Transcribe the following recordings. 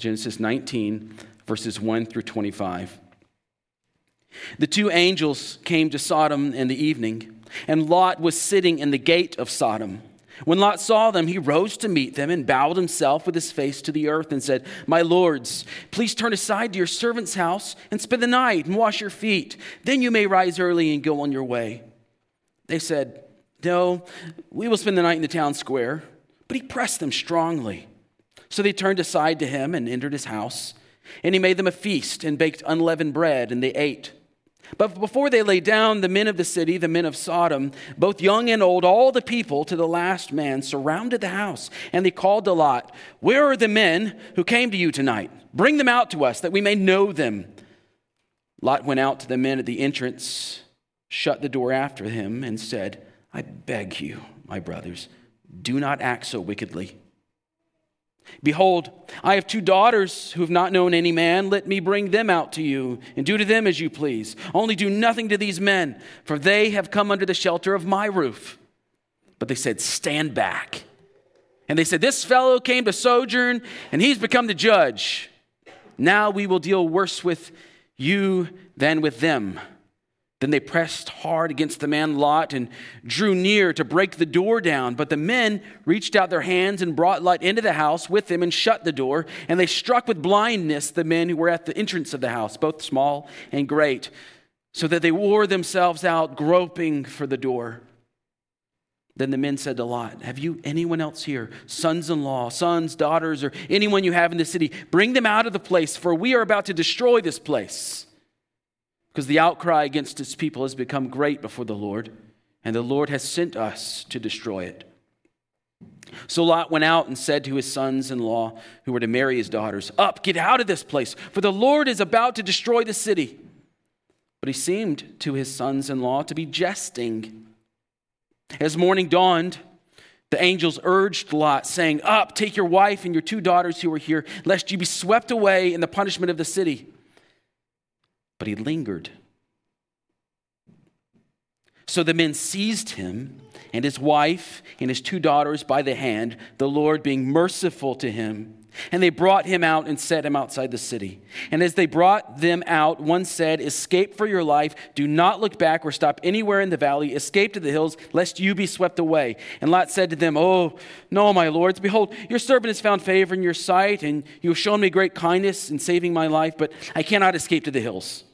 Genesis 19, verses 1 through 25. The two angels came to Sodom in the evening, and Lot was sitting in the gate of Sodom. When Lot saw them, he rose to meet them and bowed himself with his face to the earth and said, My lords, please turn aside to your servant's house and spend the night and wash your feet. Then you may rise early and go on your way. They said, No, we will spend the night in the town square. But he pressed them strongly. So they turned aside to him and entered his house. And he made them a feast and baked unleavened bread, and they ate. But before they lay down, the men of the city, the men of Sodom, both young and old, all the people to the last man, surrounded the house. And they called to Lot, Where are the men who came to you tonight? Bring them out to us, that we may know them. Lot went out to the men at the entrance, shut the door after him, and said, I beg you, my brothers, do not act so wickedly. Behold, I have two daughters who have not known any man. Let me bring them out to you, and do to them as you please. Only do nothing to these men, for they have come under the shelter of my roof. But they said, Stand back. And they said, This fellow came to sojourn, and he's become the judge. Now we will deal worse with you than with them. Then they pressed hard against the man Lot and drew near to break the door down. But the men reached out their hands and brought Lot into the house with them and shut the door. And they struck with blindness the men who were at the entrance of the house, both small and great, so that they wore themselves out, groping for the door. Then the men said to Lot, Have you anyone else here, sons in law, sons, daughters, or anyone you have in the city? Bring them out of the place, for we are about to destroy this place because the outcry against his people has become great before the Lord, and the Lord has sent us to destroy it. So Lot went out and said to his sons in law, who were to marry his daughters, Up, get out of this place, for the Lord is about to destroy the city. But he seemed to his sons in law to be jesting. As morning dawned, the angels urged Lot, saying, Up, take your wife and your two daughters who are here, lest you be swept away in the punishment of the city but he lingered. So the men seized him and his wife and his two daughters by the hand, the Lord being merciful to him. And they brought him out and set him outside the city. And as they brought them out, one said, Escape for your life. Do not look back or stop anywhere in the valley. Escape to the hills, lest you be swept away. And Lot said to them, Oh, no, my lords. Behold, your servant has found favor in your sight, and you have shown me great kindness in saving my life, but I cannot escape to the hills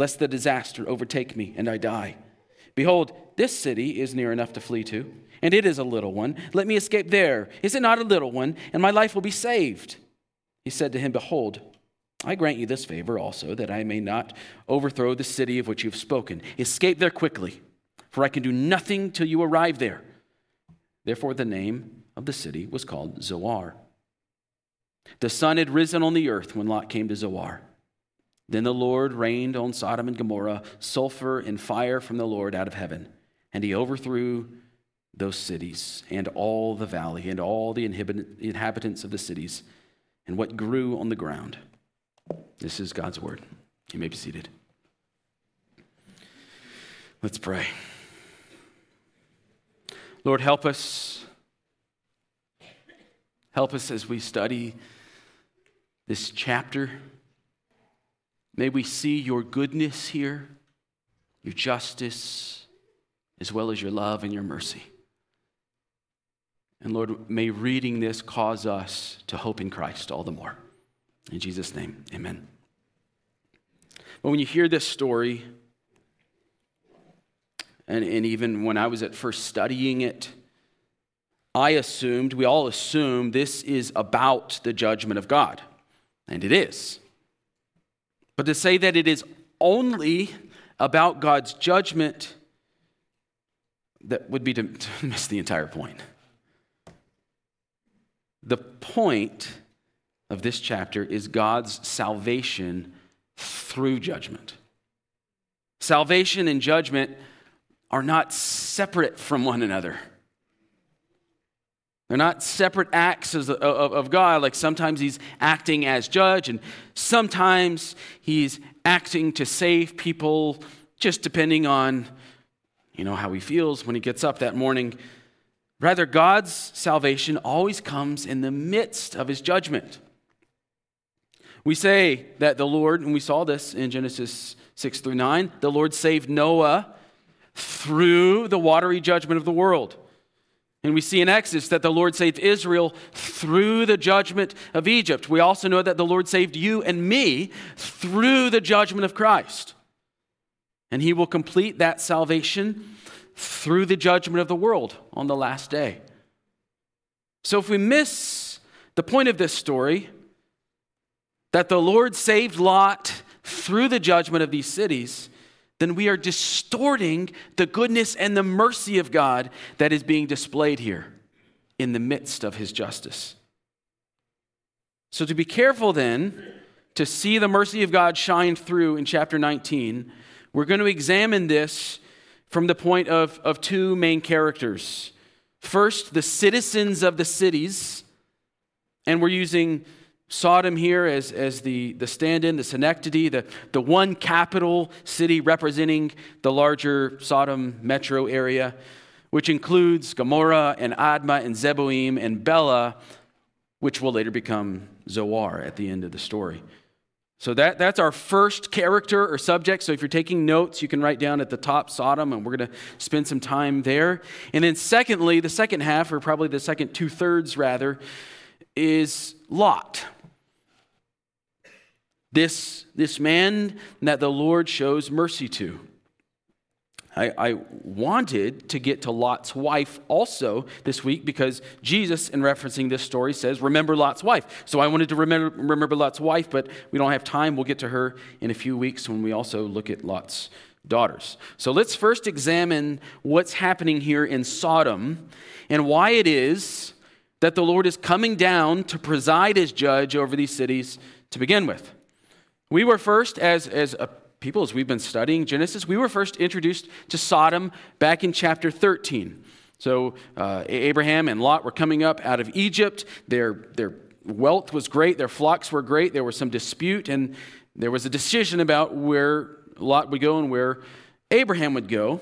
lest the disaster overtake me and I die. Behold, this city is near enough to flee to, and it is a little one. Let me escape there. Is it not a little one? And my life will be saved. He said to him, Behold, I grant you this favor also, that I may not overthrow the city of which you have spoken. Escape there quickly, for I can do nothing till you arrive there. Therefore, the name of the city was called Zoar. The sun had risen on the earth when Lot came to Zoar. Then the Lord rained on Sodom and Gomorrah sulfur and fire from the Lord out of heaven, and he overthrew those cities and all the valley and all the inhabitants of the cities and what grew on the ground. This is God's word. You may be seated. Let's pray. Lord, help us. Help us as we study this chapter. May we see your goodness here, your justice, as well as your love and your mercy. And Lord, may reading this cause us to hope in Christ all the more. In Jesus' name, amen. But when you hear this story, and, and even when I was at first studying it, I assumed, we all assume, this is about the judgment of God. And it is. But to say that it is only about God's judgment, that would be to, to miss the entire point. The point of this chapter is God's salvation through judgment. Salvation and judgment are not separate from one another. They're not separate acts of, God. Like sometimes he's acting as judge, and sometimes he's acting to save people, just depending on, you know, how he feels when he gets up that morning. Rather, God's salvation always comes in the midst of his judgment. We say that the Lord, and we saw this in Genesis 6 through 9, the Lord saved Noah through the watery judgment of the world. And we see in Exodus that the Lord saved Israel through the judgment of Egypt. We also know that the Lord saved you and me through the judgment of Christ. And he will complete that salvation through the judgment of the world on the last day. So if we miss the point of this story, that the Lord saved Lot through the judgment of these cities, then we are distorting the goodness and the mercy of God that is being displayed here in the midst of his justice. So, to be careful then, to see the mercy of God shine through in chapter 19, we're going to examine this from the point of, of two main characters. First, the citizens of the cities, and we're using Sodom here as, as the, the stand in, the Synecdoche, the, the one capital city representing the larger Sodom metro area, which includes Gomorrah and Admah and Zeboim and Bela, which will later become Zoar at the end of the story. So that, that's our first character or subject. So if you're taking notes, you can write down at the top Sodom, and we're going to spend some time there. And then, secondly, the second half, or probably the second two thirds rather, is Lot. This, this man that the Lord shows mercy to. I, I, wanted to get to Lot's wife also this week because Jesus, in referencing this story, says, Remember Lot's wife. So I wanted to remember, remember Lot's wife, but we don't have time. We'll get to her in a few weeks when we also look at Lot's daughters. So let's first examine what's happening here in Sodom and why it is that the Lord is coming down to preside as judge over these cities to begin with. We were first, as, as a people, as we've been studying Genesis, we were first introduced to Sodom back in chapter 13. So uh, Abraham and Lot were coming up out of Egypt. Their, their wealth was great, their flocks were great. There was some dispute, and there was a decision about where Lot would go and where Abraham would go.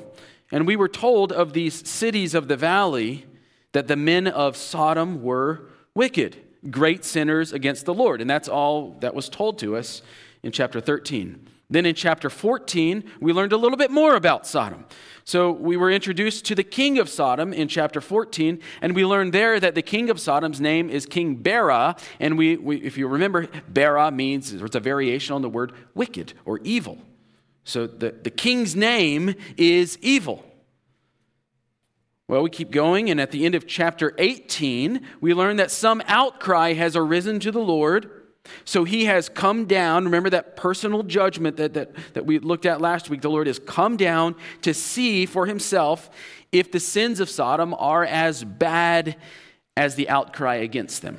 And we were told of these cities of the valley that the men of Sodom were wicked, great sinners against the Lord. And that's all that was told to us in chapter 13. Then in chapter 14, we learned a little bit more about Sodom. So we were introduced to the king of Sodom in chapter 14, and we learned there that the king of Sodom's name is King Bera. And we, we if you remember, Bera means, it's a variation on the word wicked or evil. So the, the king's name is evil. Well, we keep going, and at the end of chapter 18, we learn that some outcry has arisen to the Lord so he has come down. Remember that personal judgment that, that, that we looked at last week? The Lord has come down to see for himself if the sins of Sodom are as bad as the outcry against them.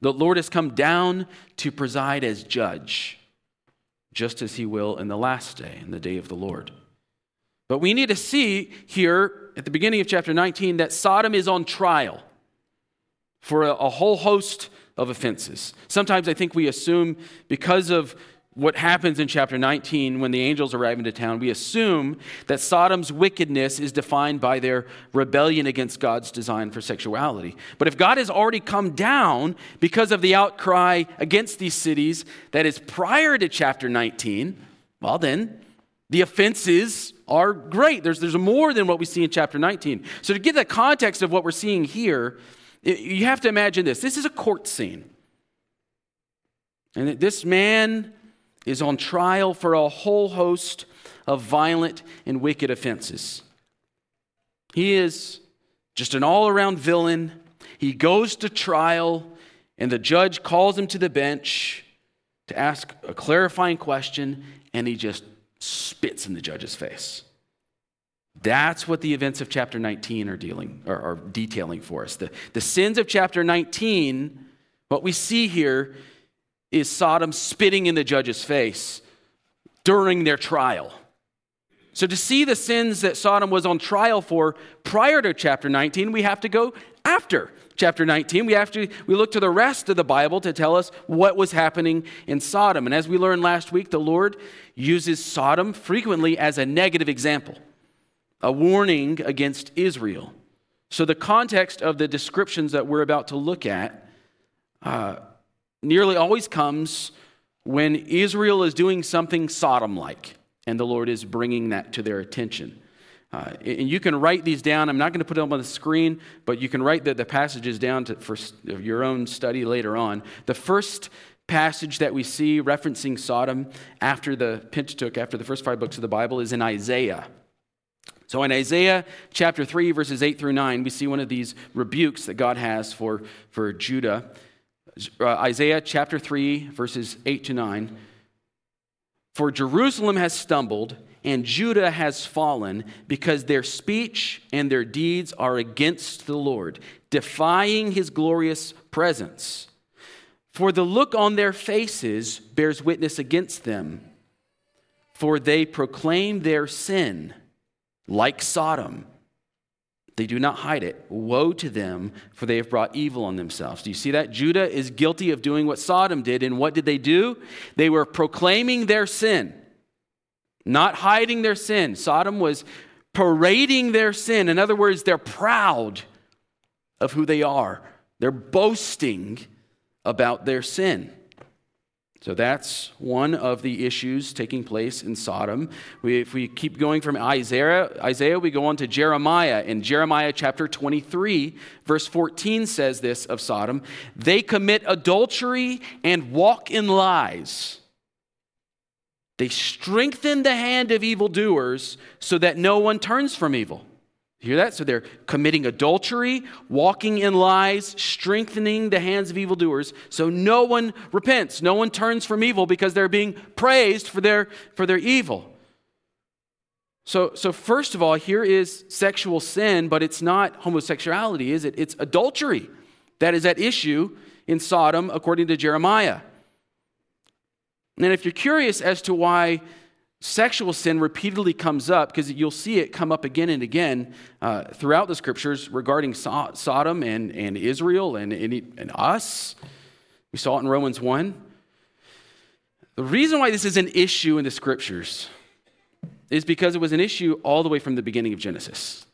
The Lord has come down to preside as judge, just as he will in the last day, in the day of the Lord. But we need to see here at the beginning of chapter 19 that Sodom is on trial for a, a whole host of offenses. Sometimes I think we assume because of what happens in chapter 19 when the angels arrive into town, we assume that Sodom's wickedness is defined by their rebellion against God's design for sexuality. But if God has already come down because of the outcry against these cities that is prior to chapter 19, well, then the offenses are great. There's, there's more than what we see in chapter 19. So, to get the context of what we're seeing here, you have to imagine this this is a court scene. And this man is on trial for a whole host of violent and wicked offenses. He is just an all around villain. He goes to trial, and the judge calls him to the bench to ask a clarifying question, and he just spits in the judge's face. That's what the events of chapter 19 are dealing are, are detailing for us. The, the sins of chapter 19, what we see here is Sodom spitting in the judge's face during their trial. So, to see the sins that Sodom was on trial for prior to chapter 19, we have to go after chapter 19. We have to we look to the rest of the Bible to tell us what was happening in Sodom. And as we learned last week, the Lord uses Sodom frequently as a negative example a warning against Israel. So, the context of the descriptions that we're about to look at uh, nearly always comes when Israel is doing something Sodom like, and the Lord is bringing that to their attention. Uh, and you can write these down. I'm not going to put them on the screen, but you can write the, the passages down to, for your own study later on. The first passage that we see referencing Sodom after the Pentateuch, after the first five books of the Bible, is in Isaiah. So in Isaiah chapter 3, verses 8 through 9, we see one of these rebukes that God has for, for Judah. Uh, Isaiah chapter 3, verses 8 to 9. For Jerusalem has stumbled and Judah has fallen because their speech and their deeds are against the Lord, defying his glorious presence. For the look on their faces bears witness against them, for they proclaim their sin like Sodom. They do not hide it. Woe to them, for they have brought evil on themselves. Do you see that? Judah is guilty of doing what Sodom did. And what did they do? They were proclaiming their sin, not hiding their sin. Sodom was parading their sin. In other words, they're proud of who they are, they're boasting about their sin. So that's one of the issues taking place in Sodom. We, if we keep going from Isaiah, Isaiah, we go on to Jeremiah. In Jeremiah chapter 23, verse 14 says this of Sodom They commit adultery and walk in lies. They strengthen the hand of evildoers so that no one turns from evil. You hear that? So they're committing adultery, walking in lies, strengthening the hands of evildoers. So no one repents, no one turns from evil because they're being praised for their, for their evil. So, so, first of all, here is sexual sin, but it's not homosexuality, is it? It's adultery that is at issue in Sodom, according to Jeremiah. And if you're curious as to why sexual sin repeatedly comes up because you'll see it come up again and again uh, throughout the scriptures regarding so- Sodom and, and Israel and, and, and us. We saw it in Romans 1. The reason why this is an issue in the scriptures is because it was an issue all the way from the beginning of Genesis.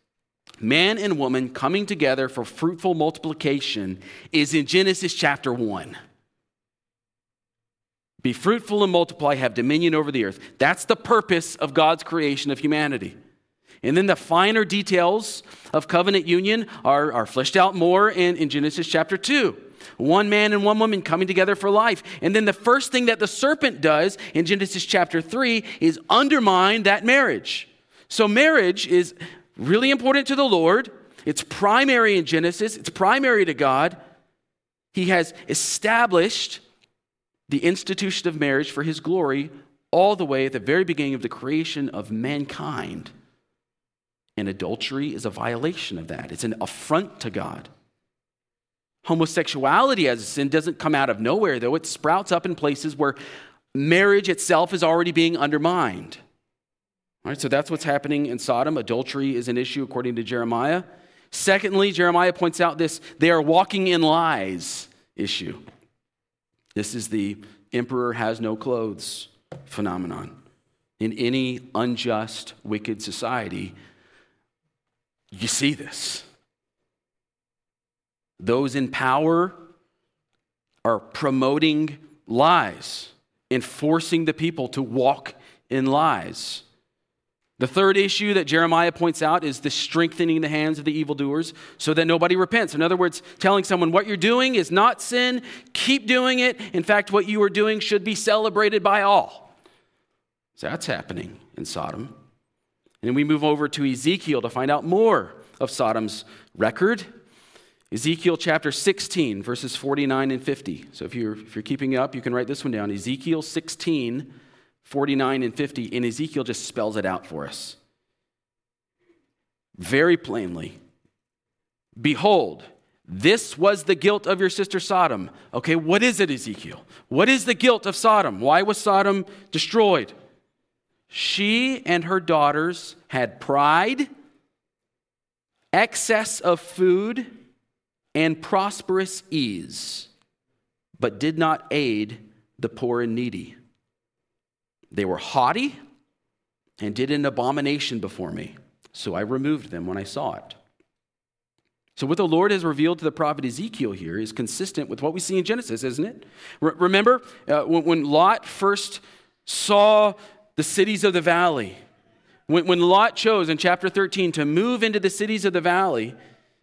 Man and woman coming together for fruitful multiplication is in Genesis chapter 1. Be fruitful and multiply, have dominion over the earth. That's the purpose of God's creation of humanity. And then the finer details of covenant union are, are fleshed out more in, in Genesis chapter 2. One man and one woman coming together for life. And then the first thing that the serpent does in Genesis chapter 3 is undermine that marriage. So marriage is really important to the Lord. It's primary in Genesis, it's primary to God. He has established the institution of marriage for his glory all the way at the very beginning of the creation of mankind. And adultery is a violation of that, it's an affront to God. Homosexuality as a sin doesn't come out of nowhere, though. It sprouts up in places where marriage itself is already being undermined. All right, so that's what's happening in Sodom. Adultery is an issue according to Jeremiah. Secondly, Jeremiah points out this they are walking in lies issue. This is the emperor has no clothes phenomenon. In any unjust, wicked society, you see this. Those in power are promoting lies, and forcing the people to walk in lies. The third issue that Jeremiah points out is the strengthening the hands of the evildoers so that nobody repents. In other words, telling someone what you're doing is not sin, keep doing it. In fact, what you are doing should be celebrated by all. So that's happening in Sodom. And then we move over to Ezekiel to find out more of Sodom's record. Ezekiel chapter 16, verses 49 and 50. So if you're, if you're keeping up, you can write this one down. Ezekiel 16, 49 and 50, and Ezekiel just spells it out for us. Very plainly. Behold, this was the guilt of your sister Sodom. Okay, what is it, Ezekiel? What is the guilt of Sodom? Why was Sodom destroyed? She and her daughters had pride, excess of food, and prosperous ease, but did not aid the poor and needy. They were haughty and did an abomination before me. So I removed them when I saw it. So, what the Lord has revealed to the prophet Ezekiel here is consistent with what we see in Genesis, isn't it? Re- remember uh, when, when, Lot first saw the cities of the valley, when, when Lot chose in chapter 13 to move into the cities of the valley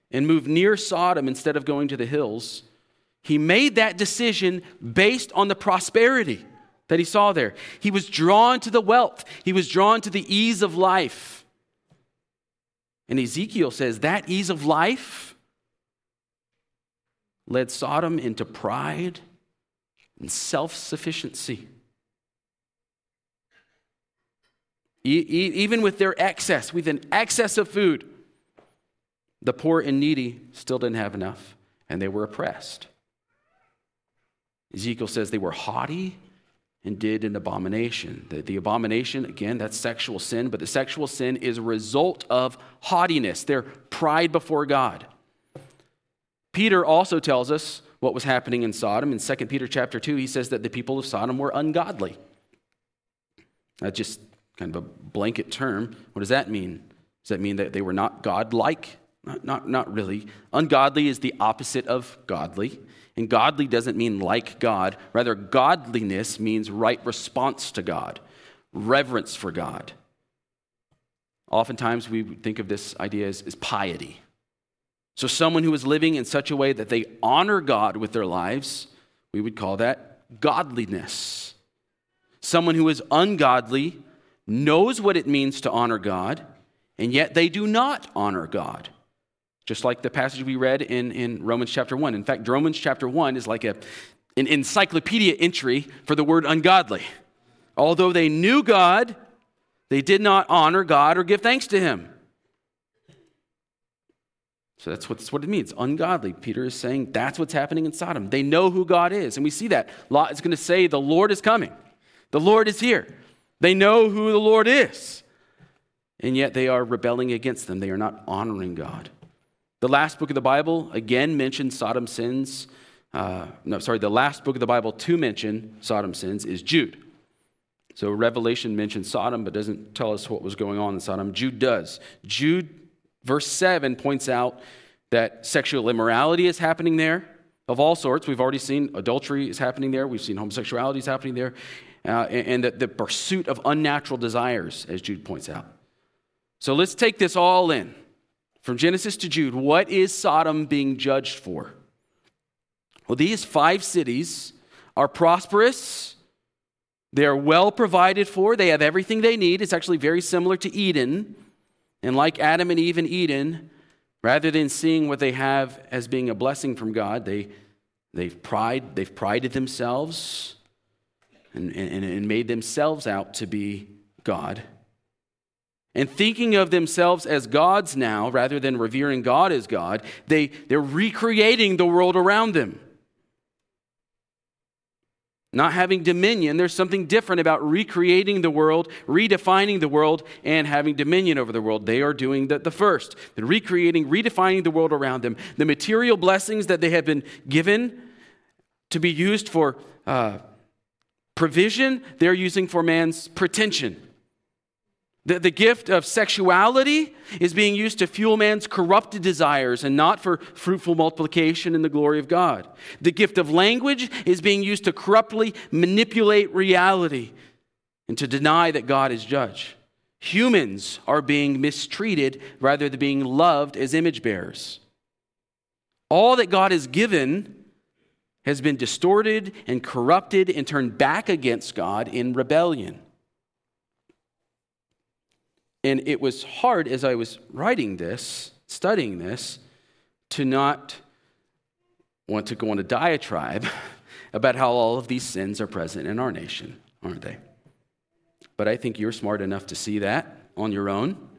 and move near Sodom instead of going to the hills, he made that decision based on the prosperity that he saw there. He was drawn to the wealth, he was drawn to the ease of life. And Ezekiel says that ease of life led Sodom into pride and self sufficiency. even with their excess, with an excess of food, the poor and needy still didn't have enough, and they were oppressed. Ezekiel says they were haughty and did an abomination. The, the, abomination, again, that's sexual sin, but the sexual sin is a result of haughtiness, their pride before God. Peter also tells us what was happening in Sodom. In 2 Peter chapter 2, he says that the people of Sodom were ungodly. That's just kind of a blanket term. What does that mean? Does that mean that they were not godlike? Not, not, not really. Ungodly is the opposite of godly. And godly doesn't mean like God. Rather, godliness means right response to God, reverence for God. Oftentimes, we think of this idea as, as piety. So, someone who is living in such a way that they honor God with their lives, we would call that godliness. Someone who is ungodly knows what it means to honor God, and yet they do not honor God just like the passage we read in, in Romans chapter 1. In fact, Romans chapter 1 is like a, an encyclopedia entry for the word ungodly. Although they knew God, they did not honor God or give thanks to Him. So that's, what, that's what it means. Ungodly. Peter is saying that's what's happening in Sodom. They know who God is. And we see that. Lot is going to say, The Lord is coming. The Lord is here. They know who the Lord is. And yet they are rebelling against them. They are not honoring God. The last book of the Bible, again, mentions Sodom sins. Uh, no, sorry, the last book of the Bible to mention Sodom sins is Jude. So Revelation mentions Sodom, but doesn't tell us what was going on in Sodom. Jude does. Jude, verse 7, points out that sexual immorality is happening there of all sorts. We've already seen adultery is happening there, we've seen homosexuality is happening there, uh, and, and the pursuit of unnatural desires, as Jude points out. So let's take this all in. From Genesis to Jude, what is Sodom being judged for? Well, these five cities are prosperous. They are well provided for. They have everything they need. It's actually very similar to Eden. And like Adam and Eve in Eden, rather than seeing what they have as being a blessing from God, they, they've, pride, they've prided themselves and, and, and made themselves out to be God and thinking of themselves as gods now, rather than revering God as God, they, they're recreating the world around them. Not having dominion, there's something different about recreating the world, redefining the world, and having dominion over the world. They are doing the, the first. They're recreating, redefining the world around them. The material blessings that they have been given to be used for uh, provision, they're using for man's pretension. The, the gift of sexuality is being used to fuel man's corrupted desires and not for fruitful multiplication in the glory of God. The gift of language is being used to corruptly manipulate reality and to deny that God is judge. Humans are being mistreated rather than being loved as image bearers. All that God has given has been distorted and corrupted and turned back against God in rebellion. And it was hard as I was writing this, studying this, to not want to go on a diatribe about how all of these sins are present in our nation, aren't they? But I think you're smart enough to see that on your own.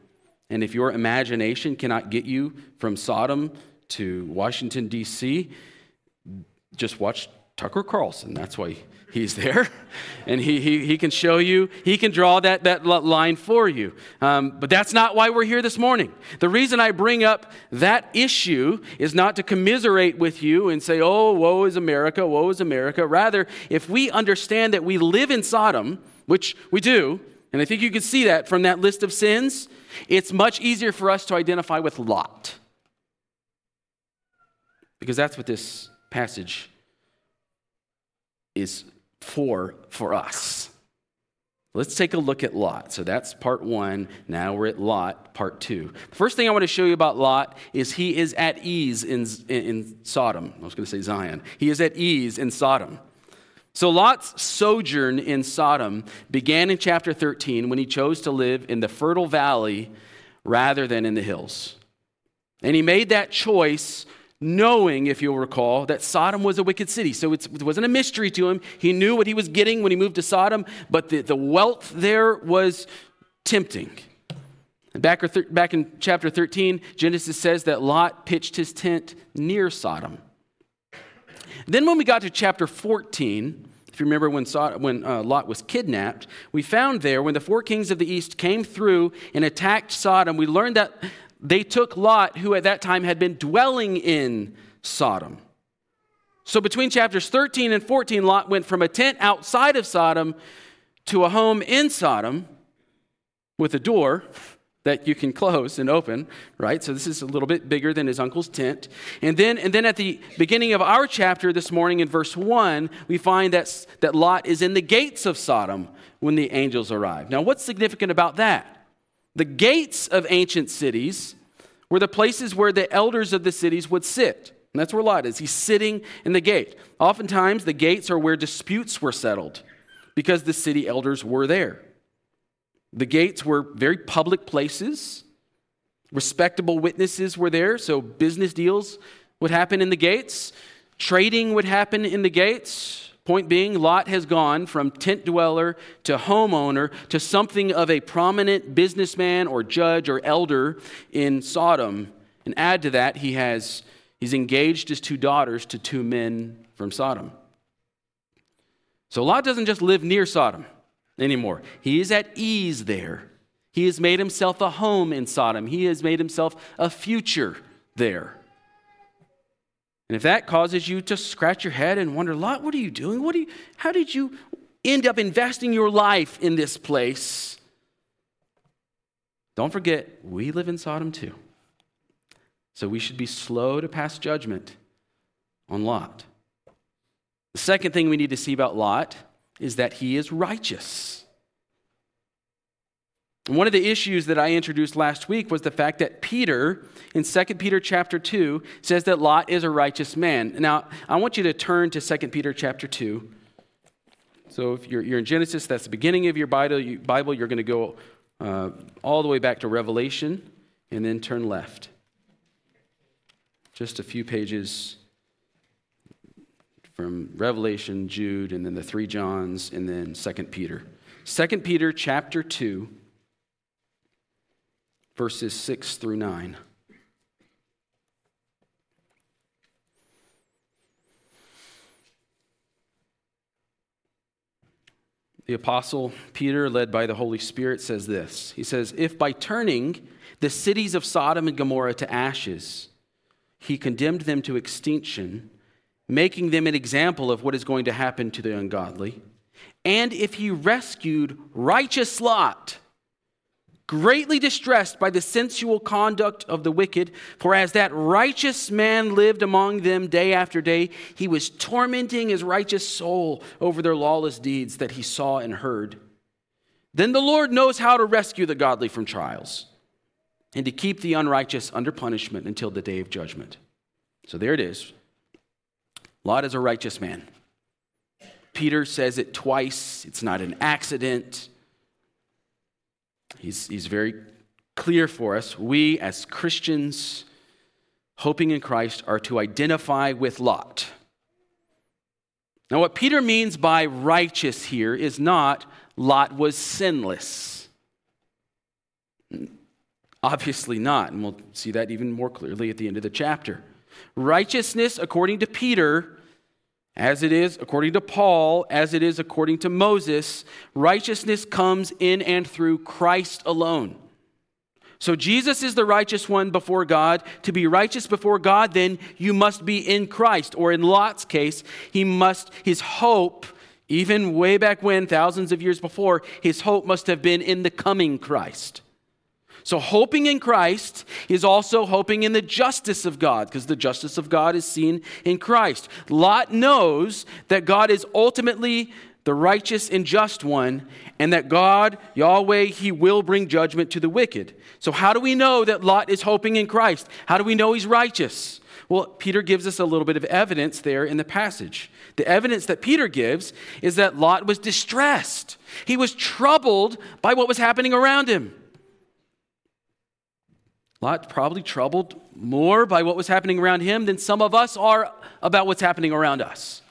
And if your imagination cannot get you from Sodom to Washington, D.C., just watch Tucker Carlson. That's why He's there, and he, he, he can show you, he can draw that, that line for you. Um, but that's not why we're here this morning. The reason I bring up that issue is not to commiserate with you and say, oh, woe is America, woe is America. Rather, if we understand that we live in Sodom, which we do, and I think you can see that from that list of sins, it's much easier for us to identify with Lot. Because that's what this passage is for for us. Let's take a look at Lot. So that's part one. Now we're at Lot, part two. The first thing I want to show you about Lot is he is at ease in, in Sodom. I was going to say Zion. He is at ease in Sodom. So Lot's sojourn in Sodom began in chapter 13 when he chose to live in the fertile valley rather than in the hills. And he made that choice knowing, if you'll recall, that Sodom was a wicked city. So it wasn't a mystery to him. He knew what he was getting when he moved to Sodom, but the, the wealth there was tempting. Back, back in chapter 13, Genesis says that Lot pitched his tent near Sodom. Then, when we got to chapter 14, if you remember when, when uh, Lot was kidnapped, we found there when the four kings of the east came through and attacked Sodom, we learned that they took Lot, who at that time had been dwelling in Sodom. So between chapters 13 and 14, Lot went from a tent outside of Sodom to a home in Sodom with a door that you can close and open, right? So this is a little bit bigger than his uncle's tent. And then, and then at the beginning of our chapter this morning in verse 1, we find that, that Lot is in the gates of Sodom when the angels arrive. Now, what's significant about that? The gates of ancient cities were the places where the elders of the cities would sit. And that's where Lot is. He's sitting in the gate. Oftentimes, the gates are where disputes were settled because the city elders were there. The gates were very public places. Respectable witnesses were there, so business deals would happen in the gates. Trading would happen in the gates. Point being, Lot has gone from tent dweller to homeowner to something of a prominent businessman or judge or elder in Sodom. And add to that, he has he's engaged his two daughters to two men from Sodom. So Lot doesn't just live near Sodom anymore. He is at ease there. He has made himself a home in Sodom. He has made himself a future there. And if that causes you to scratch your head and wonder, Lot, what are you doing? What are you, how did you end up investing your life in this place? Don't forget, we live in Sodom too. So we should be slow to pass judgment on Lot. The second thing we need to see about Lot is that he is righteous. One of the issues that I introduced last week was the fact that Peter, in 2 Peter chapter 2, says that Lot is a righteous man. Now, I want you to turn to 2 Peter chapter 2. So if you're, you're in Genesis, that's the beginning of your Bible. You're going to go uh, all the way back to Revelation and then turn left. Just a few pages from Revelation, Jude, and then the three Johns, and then 2 Peter. 2 Peter chapter 2 verses 6 through 9. The Apostle Peter, led by the Holy Spirit, says this. He says, If by turning the cities of Sodom and Gomorrah to ashes, he condemned them to extinction, making them an example of what is going to happen to the ungodly, and if he rescued righteous Lot, greatly distressed by the sensual conduct of the wicked. For as that righteous man lived among them day after day, he was tormenting his righteous soul over their lawless deeds that he saw and heard. Then the Lord knows how to rescue the godly from trials and to keep the unrighteous under punishment until the day of judgment. So there it is. Lot is a righteous man. Peter says it twice. It's not an accident. He's, he's very clear for us. We, as Christians hoping in Christ, are to identify with Lot. Now, what Peter means by righteous here is not Lot was sinless. Obviously not, and we'll see that even more clearly at the end of the chapter. Righteousness, according to Peter, as it is according to Paul, as it is according to Moses, righteousness comes in and through Christ alone. So Jesus is the righteous one before God. To be righteous before God, then you must be in Christ. Or in Lot's case, he must, his hope, even way back when, thousands of years before, his hope must have been in the coming Christ. So, hoping in Christ is also hoping in the justice of God, because the justice of God is seen in Christ. Lot knows that God is ultimately the righteous and just one, and that God, Yahweh, He will bring judgment to the wicked. So, how do we know that Lot is hoping in Christ? How do we know he's righteous? Well, Peter gives us a little bit of evidence there in the passage. The evidence that Peter gives is that Lot was distressed, he was troubled by what was happening around him. Lot probably troubled more by what was happening around him than some of us are about what's happening around us.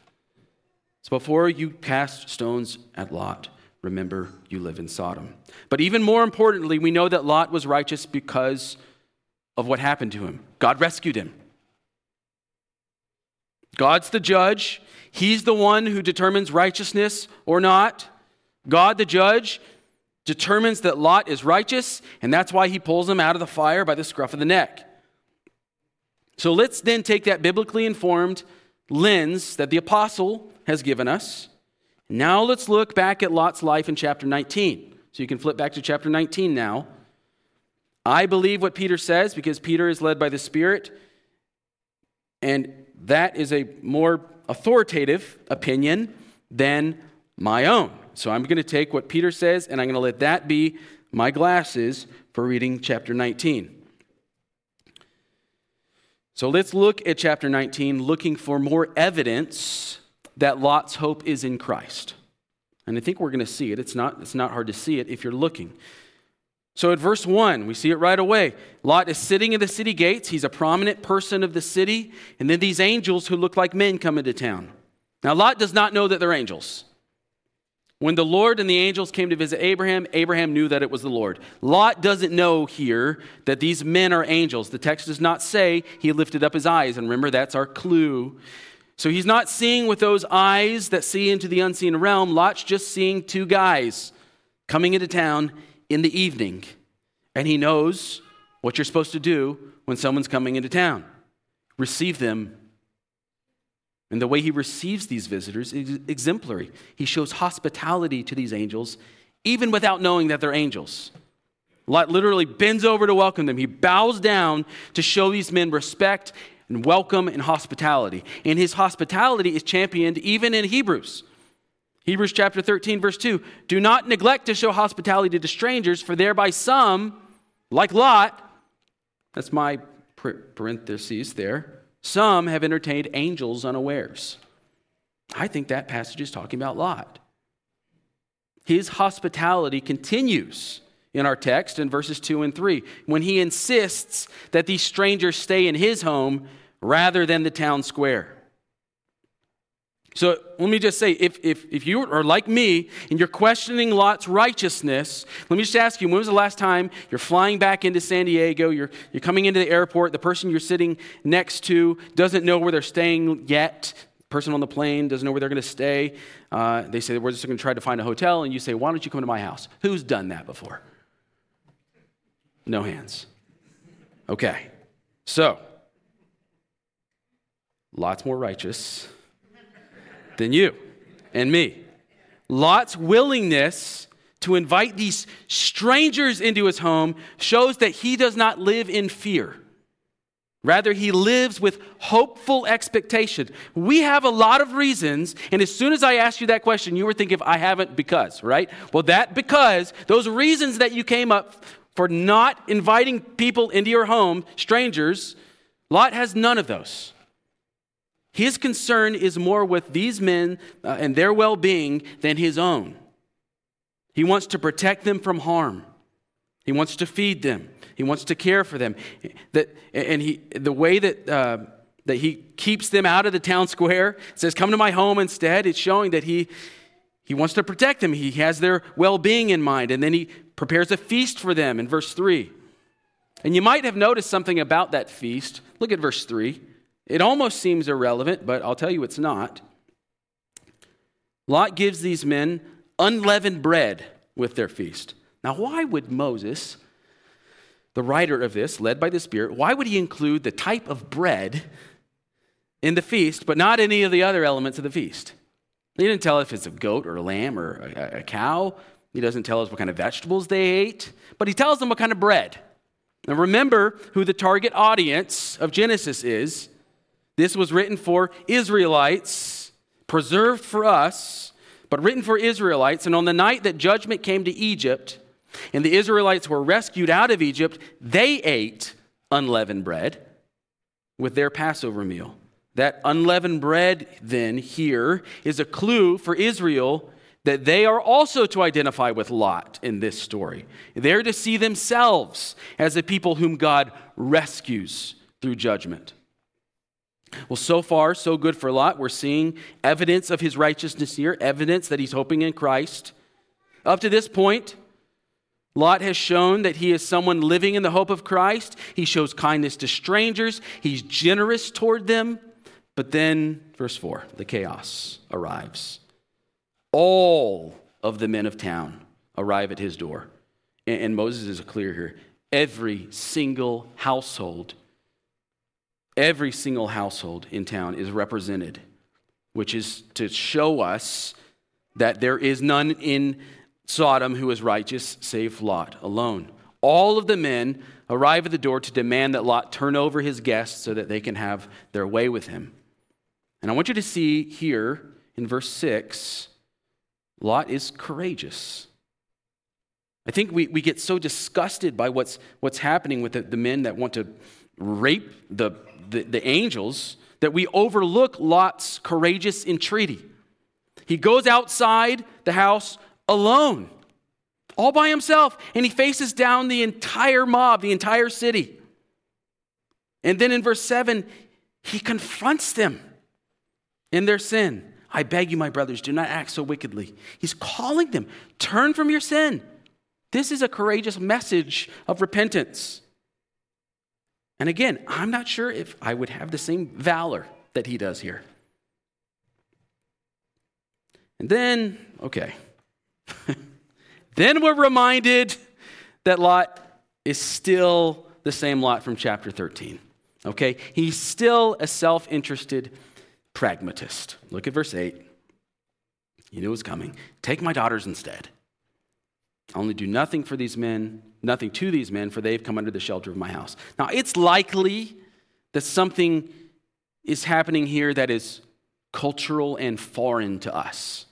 So before you cast stones at Lot, remember you live in Sodom. But even more importantly, we know that Lot was righteous because of what happened to him. God rescued him. God's the judge. He's the one who determines righteousness or not. God, the judge, determines that Lot is righteous, and that's why he pulls him out of the fire by the scruff of the neck. So let's then take that biblically informed lens that the apostle has given us. Now let's look back at Lot's life in chapter 19. So you can flip back to chapter 19 now. I believe what Peter says because Peter is led by the Spirit, and that is a more authoritative opinion than my own. So I'm going to take what Peter says and I'm going to let that be my glasses for reading chapter 19. So let's look at chapter 19, looking for more evidence that Lot's hope is in Christ. And I think we're going to see it. It's not, it's not hard to see it if you're looking. So at verse 1, we see it right away. Lot is sitting in the city gates. He's a prominent person of the city. And then these angels who look like men come into town. Now, Lot does not know that they're angels. When the Lord and the angels came to visit Abraham, Abraham knew that it was the Lord. Lot doesn't know here that these men are angels. The text does not say he lifted up his eyes. And remember, that's our clue. So he's not seeing with those eyes that see into the unseen realm. Lot's just seeing two guys coming into town in the evening. And he knows what you're supposed to do when someone's coming into town receive them and the way he receives these visitors is exemplary. He shows hospitality to these angels, even without knowing that they're angels. Lot literally bends over to welcome them. He bows down to show these men respect and welcome and hospitality. And his hospitality is championed even in Hebrews. Hebrews chapter 13, verse 2 Do not neglect to show hospitality to strangers, for thereby some, like Lot, that's my parentheses there, some have entertained angels unawares. I think that passage is talking about Lot. His hospitality continues in our text in verses 2 and 3 when he insists that these strangers stay in his home rather than the town square. So let me just say if, if, if you are like me and you're questioning Lot's righteousness, let me just ask you when was the last time you're flying back into San Diego, you're, you're coming into the airport, the person you're sitting next to doesn't know where they're staying yet, the person on the plane doesn't know where they're going to stay. Uh, they say, We're just going to try to find a hotel, and you say, Why don't you come to my house? Who's done that before? No hands. Okay. So, Lot's more righteous than you and me. Lot's willingness to invite these strangers into his home shows that he does not live in fear. Rather, he lives with hopeful expectation. We have a lot of reasons, and as soon as I asked you that question, you were thinking, I haven't because, right? Well, that because, those reasons that you came up for not inviting people into your home, strangers, Lot has none of those. His concern is more with these men uh, and their well being than his own. He wants to protect them from harm, he wants to feed them, he wants to care for them. That, and he, the way that, uh, that he keeps them out of the town square says, Come to my home instead. It's showing that he, he wants to protect them. He has their well being in mind. And then he prepares a feast for them in verse 3. And you might have noticed something about that feast. Look at verse 3. It almost seems irrelevant, but I'll tell you it's not. Lot gives these men unleavened bread with their feast. Now, why would Moses, the writer of this, led by the Spirit, why would he include the type of bread in the feast, but not any of the other elements of the feast? He didn't tell if it's a goat or a lamb or a, a cow. He doesn't tell us what kind of vegetables they ate, but he tells them what kind of bread. Now remember who the target audience of Genesis is. This was written for Israelites, preserved for us, but written for Israelites. And on the night that judgment came to Egypt, and the Israelites were rescued out of Egypt, they ate unleavened bread with their Passover meal. That unleavened bread, then, here is a clue for Israel that they are also to identify with Lot in this story. They're to see themselves as a people whom God rescues through judgment. Well, so far, so good for Lot. We're seeing evidence of his righteousness here, evidence that he's hoping in Christ. Up to this point, Lot has shown that he is someone living in the hope of Christ. He shows kindness to strangers, he's generous toward them. But then, verse 4, the chaos arrives. All of the men of town arrive at his door. And, Moses is clear here. Every single household, every single household in town is represented, which is to show us that there is none in Sodom who is righteous save Lot alone. All of the men arrive at the door to demand that Lot turn over his guests so that they can have their way with him. And I want you to see here in verse 6 Lot is courageous. I think we, we get so disgusted by what's, what's happening with the, the men that want to rape the, the, the angels that we overlook Lot's courageous entreaty. He goes outside the house alone, all by himself, and he faces down the entire mob, the entire city. And then in verse 7, he confronts them in their sin. I beg you, my brothers, do not act so wickedly. He's calling them, turn from your sin. This is a courageous message of repentance. And again, I'm not sure if I would have the same valor that he does here. And then, okay. then we're reminded that Lot is still the same Lot from chapter 13. Okay? He's still a self interested pragmatist. Look at verse 8. You knew it was coming. Take my daughters instead. Only do nothing for these men, nothing to these men, for they've come under the shelter of my house. Now, it's likely that something is happening here that is cultural and foreign to us.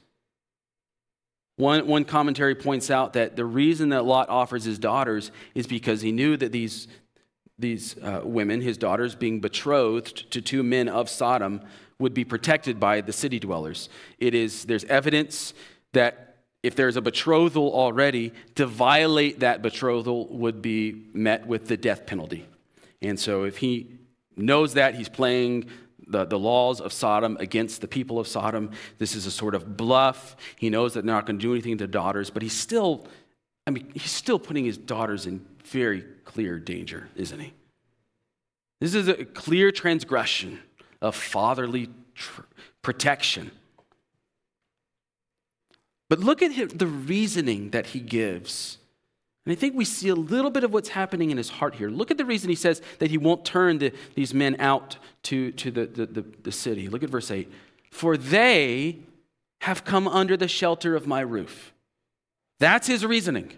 One, one commentary points out that the reason that Lot offers his daughters is because he knew that these, these uh, women, his daughters, being betrothed to two men of Sodom, would be protected by the city dwellers. It is, there's evidence that if there's a betrothal already, to violate that betrothal would be met with the death penalty. And so if he knows that, he's playing the, the laws of Sodom against the people of Sodom. This is a sort of bluff. He knows that they're not going to do anything to daughters, but he's still, I mean, he's still putting his daughters in very clear danger, isn't he? This is a clear transgression of fatherly tr- protection. But look at the reasoning that he gives. And I think we see a little bit of what's happening in his heart here. Look at the reason he says that he won't turn the, these men out to, to the, the, the, the city. Look at verse 8. For they have come under the shelter of my roof. That's his reasoning.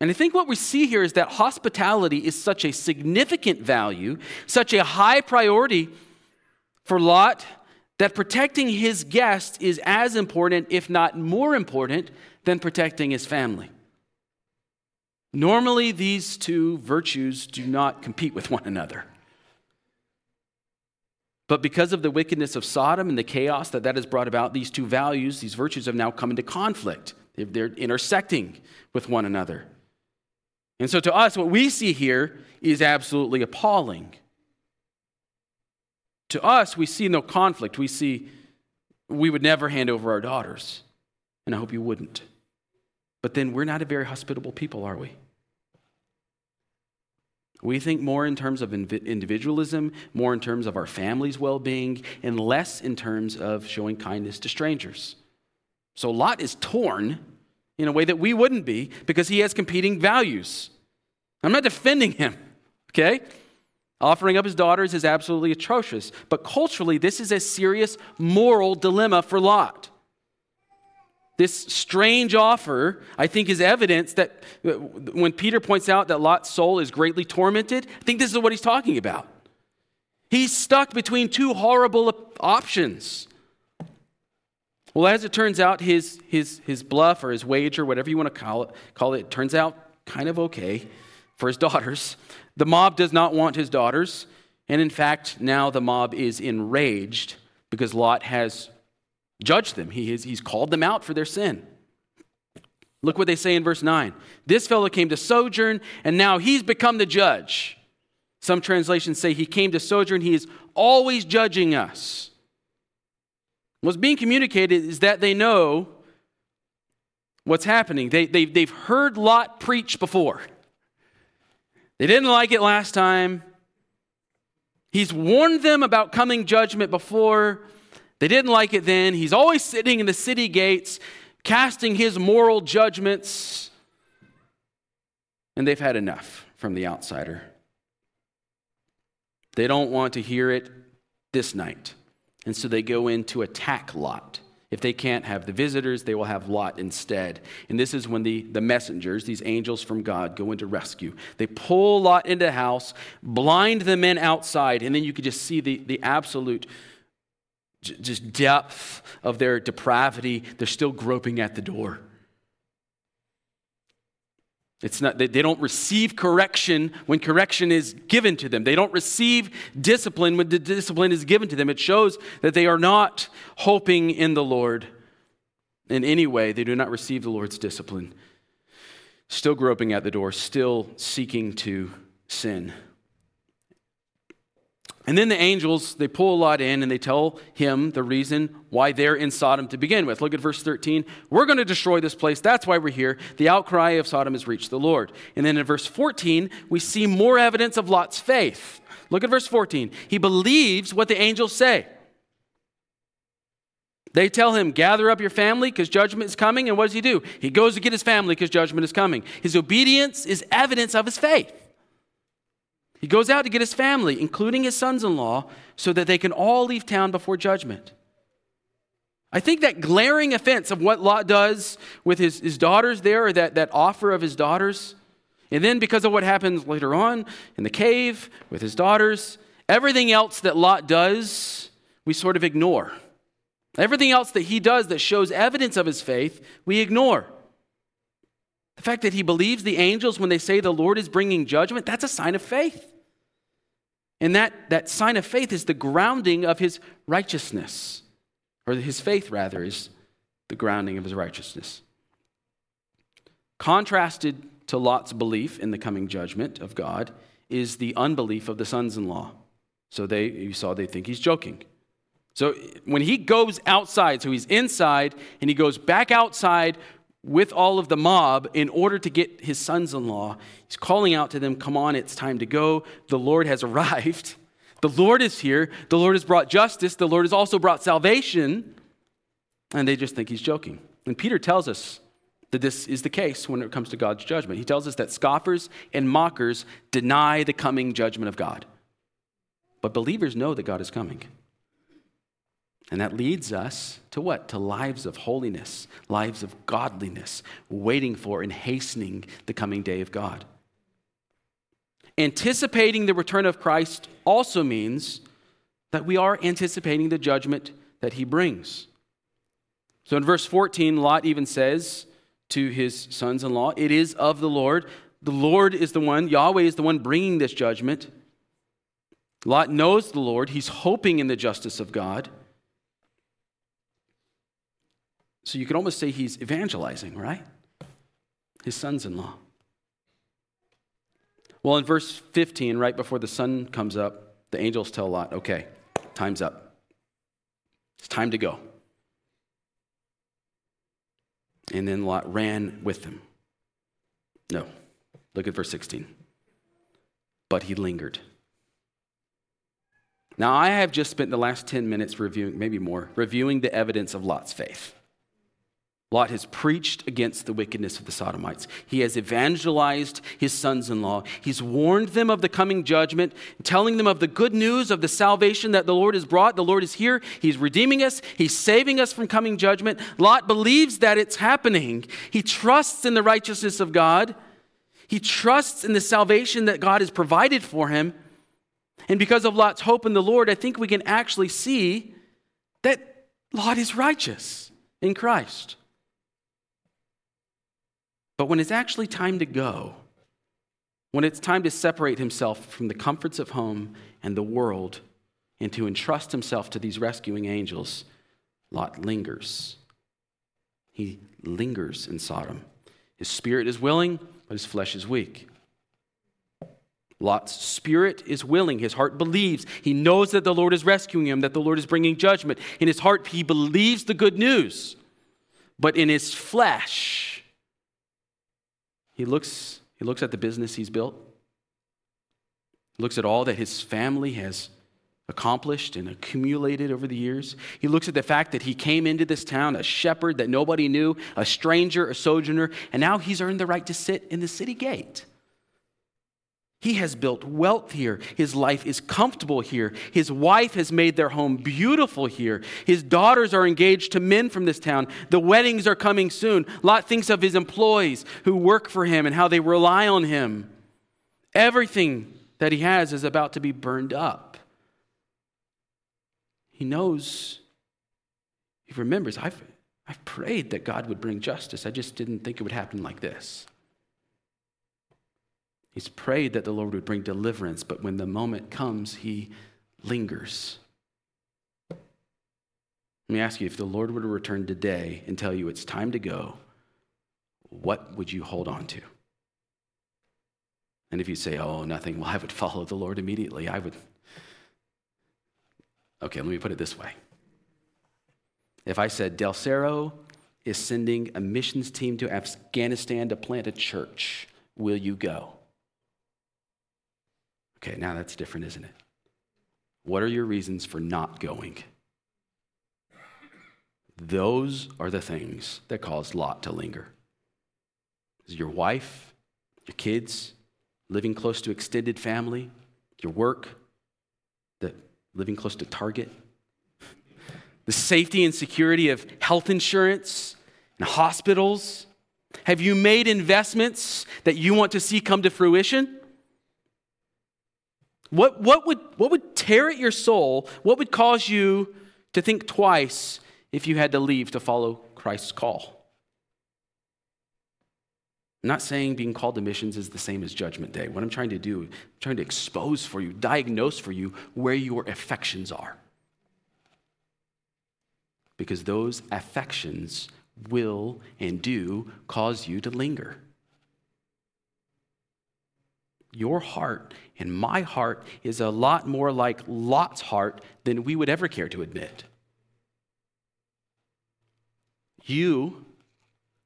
And I think what we see here is that hospitality is such a significant value, such a high priority for Lot, that protecting his guest is as important, if not more important, than protecting his family. Normally, these two virtues do not compete with one another. But because of the wickedness of Sodom and the chaos that that has brought about, these two values, these virtues, have now come into conflict. They're intersecting with one another. And so to us, what we see here is absolutely appalling. To us, we see no conflict. We see we would never hand over our daughters. And I hope you wouldn't. But then we're not a very hospitable people, are we? We think more in terms of individualism, more in terms of our family's well being, and less in terms of showing kindness to strangers. So Lot is torn in a way that we wouldn't be because he has competing values. I'm not defending him, okay? Offering up his daughters is absolutely atrocious. But culturally, this is a serious moral dilemma for Lot. this strange offer, I think, is evidence that uh, when Peter points out that Lot's soul is greatly tormented, I think this is what he's talking about. He's stuck between two horrible options. Well, as it turns out, his, his, his bluff or his wager, whatever you want to call it, call it, turns out kind of okay for his daughters. The mob does not want his daughters. And in fact, now the mob is enraged because Lot has judged them. He has, he's called them out for their sin. Look what they say in verse 9. This fellow came to sojourn, and now he's become the judge. Some translations say he came to sojourn, he is always judging us. What's being communicated is that they know what's happening. They, they, they've heard Lot preach before. They didn't like it last time. He's warned them about coming judgment before. They didn't like it then. He's always sitting in the city gates, casting his moral judgments. And they've had enough from the outsider. They don't want to hear it this night. And so they go in to attack Lot. If they can't have the visitors, they will have Lot instead. And this is when the, the messengers, these angels from God, go into rescue. They pull Lot into the house, blind the men outside, and then you could just see the, the absolute just depth of their depravity. They're still groping at the door. It's not, they, they don't receive correction when correction is given to them. They don't receive discipline when the discipline is given to them. It shows that they are not hoping in the Lord in any way. They do not receive the Lord's discipline. Still groping at the door, still seeking to sin. And then the angels, they pull Lot in and they tell him the reason why they're in Sodom to begin with. Look at verse 13. We're going to destroy this place. That's why we're here. The outcry of Sodom has reached the Lord. And then in verse 14, we see more evidence of Lot's faith. Look at verse 14. He believes what the angels say. They tell him, Gather up your family because judgment is coming. And what does he do? He goes to get his family because judgment is coming. His obedience is evidence of his faith. He goes out to get his family, including his sons in law, so that they can all leave town before judgment. I think that glaring offense of what Lot does with his, his daughters there, or that, that offer of his daughters, and then because of what happens later on in the cave with his daughters, everything else that Lot does, we sort of ignore. Everything else that he does that shows evidence of his faith, we ignore. The fact that he believes the angels when they say the Lord is bringing judgment, that's a sign of faith. And that, that sign of faith is the grounding of his righteousness, or his faith, rather, is the grounding of his righteousness. Contrasted to Lot's belief in the coming judgment of God is the unbelief of the sons in law. So they, you saw, they think he's joking. So when he goes outside, so he's inside, and he goes back outside with all of the mob in order to get his sons in law. He's calling out to them, Come on, it's time to go. The Lord has arrived. The Lord is here. The Lord has brought justice. The Lord has also brought salvation. And they just think he's joking. And Peter tells us that this is the case when it comes to God's judgment. He tells us that scoffers and mockers deny the coming judgment of God. But believers know that God is coming. And that leads us to what? To lives of holiness, lives of godliness, waiting for and hastening the coming day of God. Anticipating the return of Christ also means that we are anticipating the judgment that he brings. So in verse 14, Lot even says to his sons in law, It is of the Lord. The Lord is the one, Yahweh is the one bringing this judgment. Lot knows the Lord, he's hoping in the justice of God. So you could almost say he's evangelizing, right? His sons in law. Well, in verse 15, right before the sun comes up, the angels tell Lot, okay, time's up. It's time to go. And then Lot ran with them. No, look at verse 16. But he lingered. Now, I have just spent the last 10 minutes reviewing, maybe more, reviewing the evidence of Lot's faith. Lot has preached against the wickedness of the Sodomites. He has evangelized his sons in law. He's warned them of the coming judgment, telling them of the good news of the salvation that the Lord has brought. The Lord is here. He's redeeming us. He's saving us from coming judgment. Lot believes that it's happening. He trusts in the righteousness of God. He trusts in the salvation that God has provided for him. And because of Lot's hope in the Lord, I think we can actually see that Lot is righteous in Christ. But when it's actually time to go, when it's time to separate himself from the comforts of home and the world and to entrust himself to these rescuing angels, Lot lingers. He lingers in Sodom. His spirit is willing, but his flesh is weak. Lot's spirit is willing. His heart believes. He knows that the Lord is rescuing him, that the Lord is bringing judgment. In his heart, he believes the good news. But in his flesh, he looks, he looks at the business he's built, he looks at all that his family has accomplished and accumulated over the years. He looks at the fact that he came into this town a shepherd that nobody knew, a stranger, a sojourner, and now he's earned the right to sit in the city gate. He has built wealth here. His life is comfortable here. His wife has made their home beautiful here. His daughters are engaged to men from this town. The weddings are coming soon. Lot thinks of his employees who work for him and how they rely on him. Everything that he has is about to be burned up. He knows, he remembers, I've, I've prayed that God would bring justice. I just didn't think it would happen like this. He's prayed that the Lord would bring deliverance, but when the moment comes, he lingers. Let me ask you if the Lord were to return today and tell you it's time to go, what would you hold on to? And if you say, oh, nothing, well, I would follow the Lord immediately. I would. Okay, let me put it this way. If I said, Del Cerro is sending a missions team to Afghanistan to plant a church, will you go? Okay, now that's different, isn't it? What are your reasons for not going? Those are the things that caused Lot to linger. Is your wife, your kids, living close to extended family, your work, the living close to Target, the safety and security of health insurance and hospitals? Have you made investments that you want to see come to fruition? What, what, would, what would tear at your soul? What would cause you to think twice if you had to leave to follow Christ's call? I'm not saying being called to missions is the same as judgment day. What I'm trying to do, I'm trying to expose for you, diagnose for you where your affections are. Because those affections will and do cause you to linger. Your heart and my heart is a lot more like Lot's heart than we would ever care to admit. You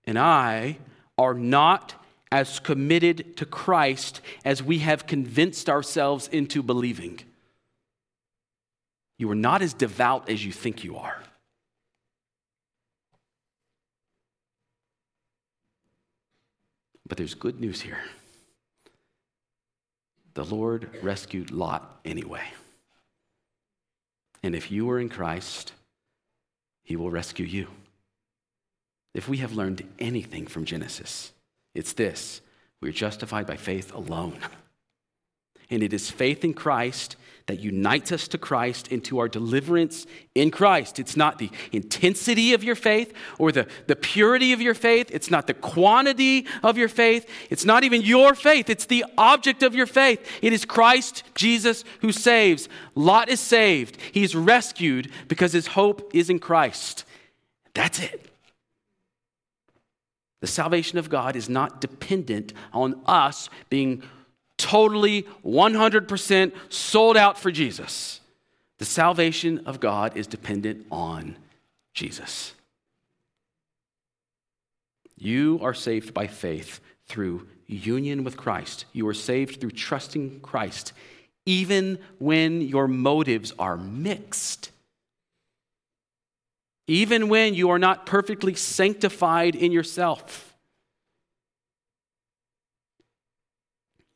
and I are not as committed to Christ as we have convinced ourselves into believing. You are not as devout as you think you are. But there's good news here the Lord rescued Lot anyway. And if you are in Christ, he will rescue you. If we have learned anything from Genesis, it's this we're justified by faith alone. And it is faith in Christ that unites us to Christ into our deliverance in Christ. It's not the intensity of your faith or the, the purity of your faith. It's not the quantity of your faith. It's not even your faith. It's the object of your faith. It is Christ Jesus who saves. Lot is saved. He's rescued because his hope is in Christ. That's it. The salvation of God is not dependent on us being totally 100% sold out for Jesus. The salvation of God is dependent on Jesus. You are saved by faith through union with Christ. You are saved through trusting Christ, even when your motives are mixed. even when you are not perfectly sanctified in yourself.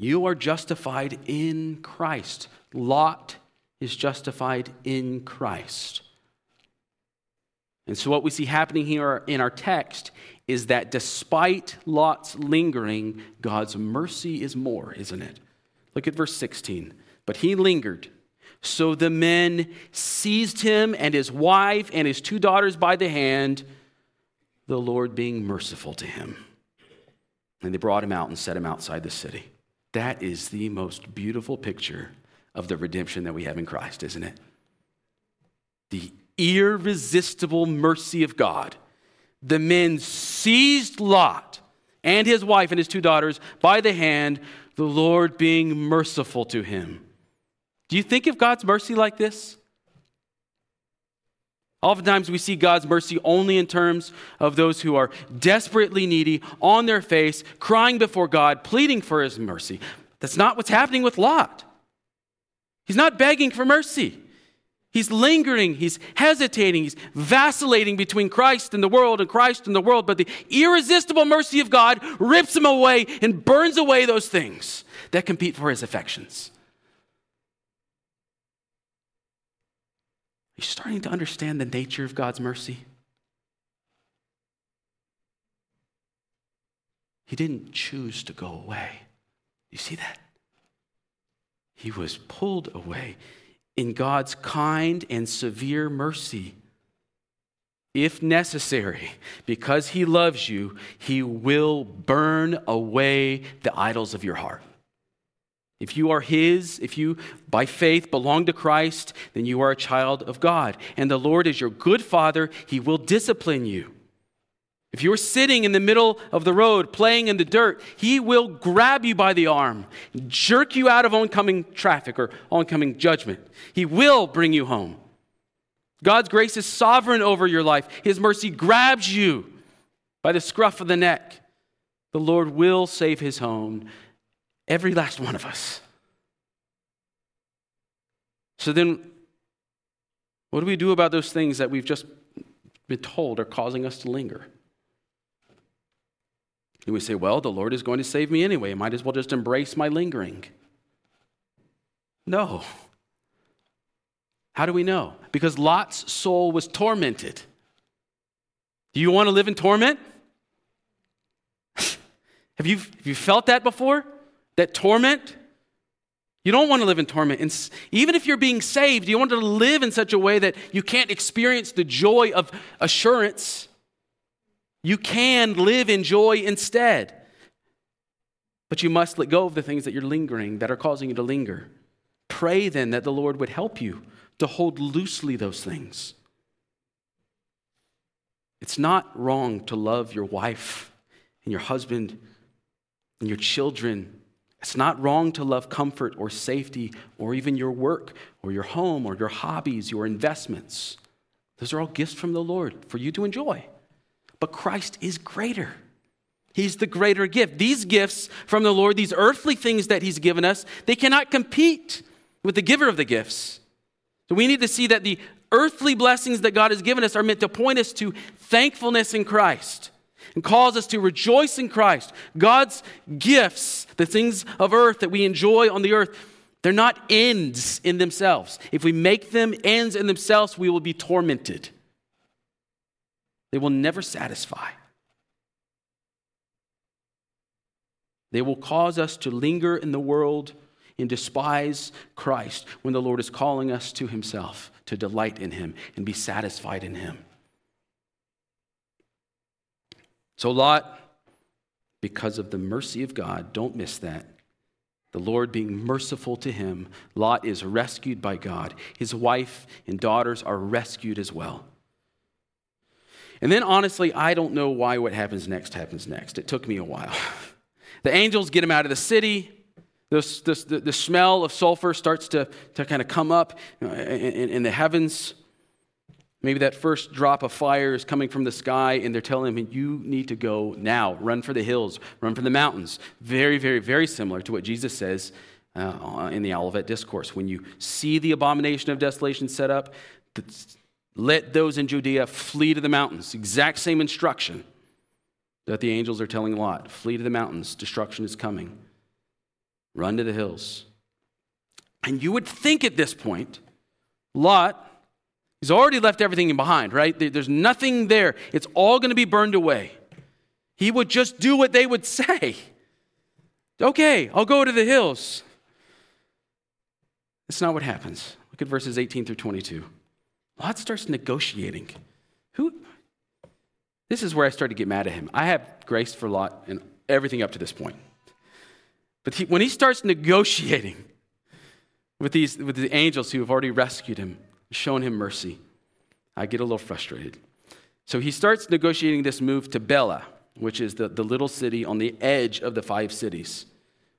You are justified in Christ. Lot is justified in Christ. And so, what we see happening here in our text is that despite Lot's lingering, God's mercy is more, isn't it? Look at verse 16. But he lingered. So the men seized him and his wife and his two daughters by the hand, the Lord being merciful to him. And they brought him out and set him outside the city. That is the most beautiful picture of the redemption that we have in Christ, isn't it? The irresistible mercy of God. The men seized Lot and his wife and his two daughters by the hand, the Lord being merciful to him. Do you think of God's mercy like this? Oftentimes, we see God's mercy only in terms of those who are desperately needy, on their face, crying before God, pleading for his mercy. That's not what's happening with Lot. He's not begging for mercy. He's lingering, he's hesitating, he's vacillating between Christ and the world and Christ and the world, but the irresistible mercy of God rips him away and burns away those things that compete for his affections. You starting to understand the nature of God's mercy? He didn't choose to go away. You see that? He was pulled away in God's kind and severe mercy. If necessary, because He loves you, He will burn away the idols of your heart. If you are His, if you by faith belong to Christ, then you are a child of God. And the Lord is your good Father, He will discipline you. If you're sitting in the middle of the road playing in the dirt, he will grab you by the arm, jerk you out of oncoming traffic or oncoming judgment. He will bring you home. God's grace is sovereign over your life. His mercy grabs you by the scruff of the neck. The Lord will save his home, every last one of us. So then, what do we do about those things that we've just been told are causing us to linger? And we say, well, the Lord is going to save me anyway. I might as well just embrace my lingering. No. How do we know? Because Lot's soul was tormented. Do you want to live in torment? have, you, have you felt that before? That torment? You don't want to live in torment. And even if you're being saved, you want to live in such a way that you can't experience the joy of assurance you can live in joy instead. But you must let go of the things that you're lingering, that are causing you to linger. Pray then that the Lord would help you to hold loosely those things. It's not wrong to love your wife and your husband and your children. It's not wrong to love comfort or safety or even your work or your home or your hobbies, your investments. Those are all gifts from the Lord for you to enjoy but Christ is greater. He's the greater gift. These gifts from the Lord, these earthly things that He's given us, they cannot compete with the giver of the gifts. So we need to see that the earthly blessings that God has given us are meant to point us to thankfulness in Christ and calls us to rejoice in Christ. God's gifts, the things of earth that we enjoy on the earth, they're not ends in themselves. If we make them ends in themselves, we will be tormented. They will never satisfy. They will cause us to linger in the world and despise Christ when the Lord is calling us to Himself, to delight in Him and be satisfied in Him. So, Lot, because of the mercy of God, don't miss that. The Lord being merciful to him, Lot is rescued by God. His wife and daughters are rescued as well. And then, honestly, I don't know why what happens next happens next. It took me a while. The angels get him out of the city. This, the, the smell of sulfur starts to, to kind of come up uh, in, in, in the heavens. Maybe that first drop of fire is coming from the sky, and they're telling him, You need to go now. Run for the hills, run for the mountains. Very, very, very similar to what Jesus says uh, in the Olivet Discourse. When you see the abomination of desolation set up, let those in Judea flee to the mountains. Exact same instruction that the angels are telling Lot flee to the mountains, destruction is coming. Run to the hills. And you would think at this point, Lot, he's already left everything behind, right? There's nothing there. It's all going to be burned away. He would just do what they would say. Okay, I'll go to the hills. That's not what happens. Look at verses 18 through 22. Lot starts negotiating. Who? This is where I start to get mad at him. I have grace for Lot and everything up to this point. But he, when he starts negotiating with, these, with the angels who have already rescued him, shown him mercy, I get a little frustrated. So he starts negotiating this move to Bela, which is the, the little city on the edge of the five cities.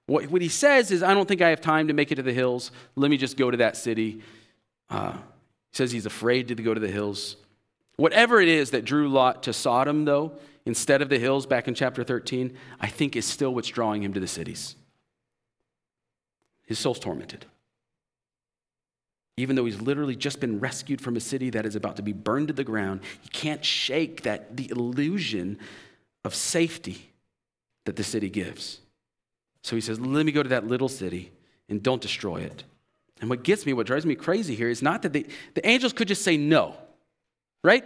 What, what he says is, I don't think I have time to make it to the hills. Let me just go to that city. Uh, he says he's afraid to go to the hills. Whatever it is that drew Lot to Sodom, though, instead of the hills back in chapter 13, I think is still what's drawing him to the cities. His soul's tormented. Even though he's literally just been rescued from a city that is about to be burned to the ground, he can't shake that the illusion of safety that the city gives. So he says, Let me go to that little city and don't destroy it. And what gets me, what drives me crazy here is not that they, the angels could just say no, right?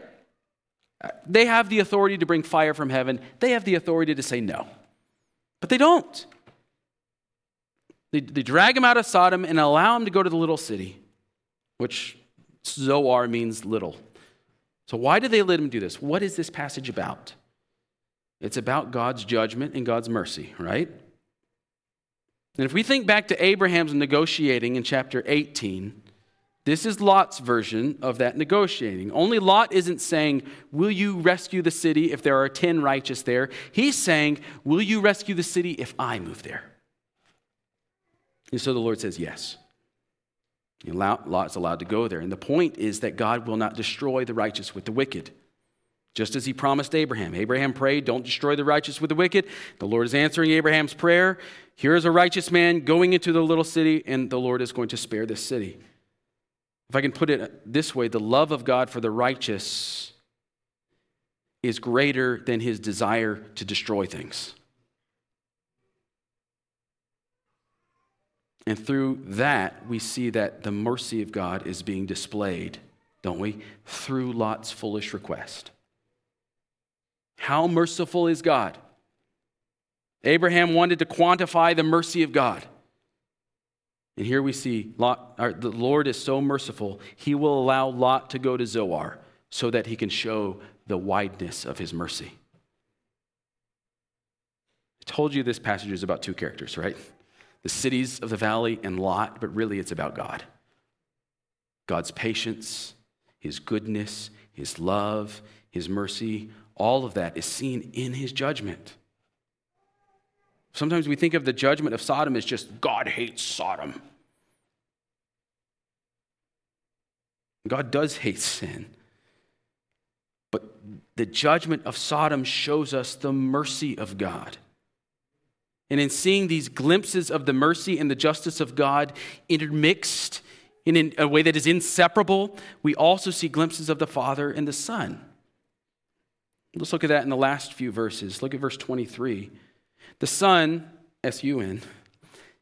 They have the authority to bring fire from heaven, they have the authority to say no. But they don't. They, they drag him out of Sodom and allow him to go to the little city, which Zoar means little. So, why did they let him do this? What is this passage about? It's about God's judgment and God's mercy, right? And if we think back to Abraham's negotiating in chapter 18, this is Lot's version of that negotiating. Only Lot isn't saying, Will you rescue the city if there are 10 righteous there? He's saying, Will you rescue the city if I move there? And so the Lord says, Yes. Lot's allowed to go there. And the point is that God will not destroy the righteous with the wicked. Just as he promised Abraham. Abraham prayed, Don't destroy the righteous with the wicked. The Lord is answering Abraham's prayer. Here is a righteous man going into the little city, and the Lord is going to spare this city. If I can put it this way, the love of God for the righteous is greater than his desire to destroy things. And through that, we see that the mercy of God is being displayed, don't we? Through Lot's foolish request. How merciful is God? Abraham wanted to quantify the mercy of God. And here we see Lot, the Lord is so merciful, he will allow Lot to go to Zoar so that he can show the wideness of his mercy. I told you this passage is about two characters, right? The cities of the valley and Lot, but really it's about God. God's patience, his goodness, his love, his mercy, all of that is seen in his judgment. Sometimes we think of the judgment of Sodom as just God hates Sodom. God does hate sin. But the judgment of Sodom shows us the mercy of God. And in seeing these glimpses of the mercy and the justice of God intermixed in a way that is inseparable, we also see glimpses of the Father and the Son. Let's look at that in the last few verses. Look at verse 23. The sun, S U N,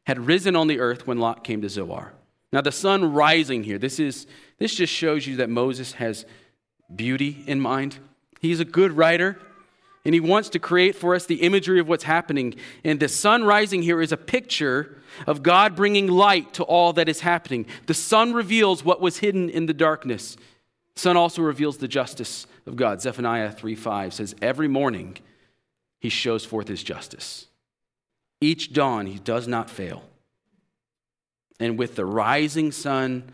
had risen on the earth when Lot came to Zoar. Now, the sun rising here, this, is, this just shows you that Moses has beauty in mind. He's a good writer, and he wants to create for us the imagery of what's happening. And the sun rising here is a picture of God bringing light to all that is happening. The sun reveals what was hidden in the darkness. The sun also reveals the justice of God. Zephaniah 3 5 says, Every morning he shows forth his justice. Each dawn he does not fail. And with the rising sun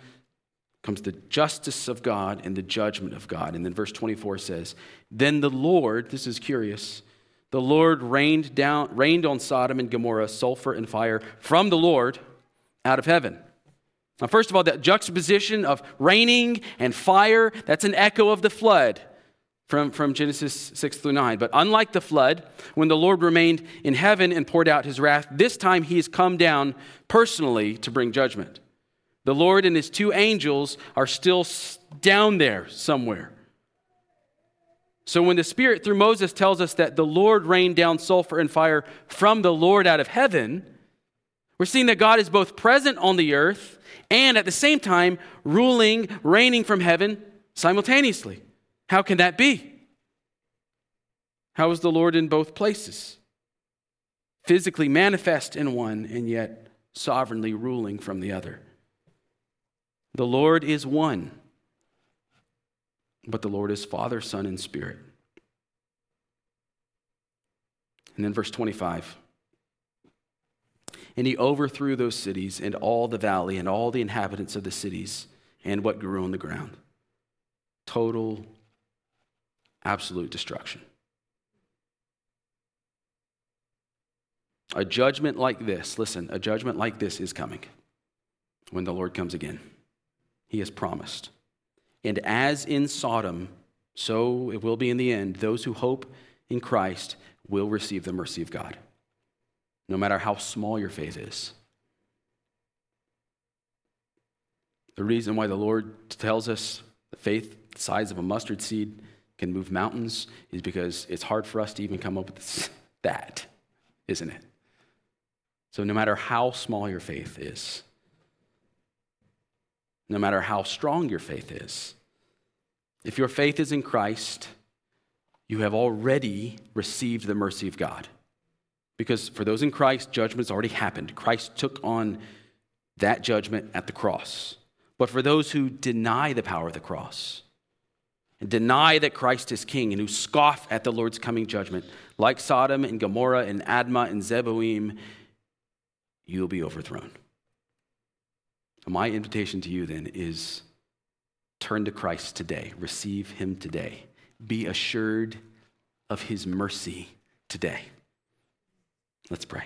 comes the justice of God and the judgment of God. And then verse 24 says, Then the Lord, this is curious, the Lord rained down rained on Sodom and Gomorrah sulfur and fire from the Lord out of heaven. Now, first of all, that juxtaposition of raining and fire, that's an echo of the flood from, from Genesis 6 through 9. But unlike the flood, when the Lord remained in heaven and poured out his wrath, this time he has come down personally to bring judgment. The Lord and his two angels are still down there somewhere. So when the Spirit through Moses tells us that the Lord rained down sulfur and fire from the Lord out of heaven, we're seeing that God is both present on the earth and at the same time ruling, reigning from heaven simultaneously. How can that be? How is the Lord in both places? Physically manifest in one and yet sovereignly ruling from the other. The Lord is one, but the Lord is Father, Son, and Spirit. And then verse 25. And he overthrew those cities and all the valley and all the inhabitants of the cities and what grew on the ground. Total, absolute destruction. A judgment like this, listen, a judgment like this is coming when the Lord comes again. He has promised. And as in Sodom, so it will be in the end, those who hope in Christ will receive the mercy of God, no matter how small your faith is. The reason why the Lord tells us the faith the size of a mustard seed can move mountains is because it's hard for us to even come up with that, isn't it? So, no matter how small your faith is, no matter how strong your faith is, if your faith is in Christ, you have already received the mercy of God. Because for those in Christ, judgment has already happened. Christ took on that judgment at the cross. But for those who deny the power of the cross, and deny that Christ is king, and who scoff at the Lord's coming judgment, like Sodom and Gomorrah and Admah and Zeboim, you'll be overthrown. My invitation to you then is turn to Christ today, receive him today, be assured of his mercy today. Let's pray.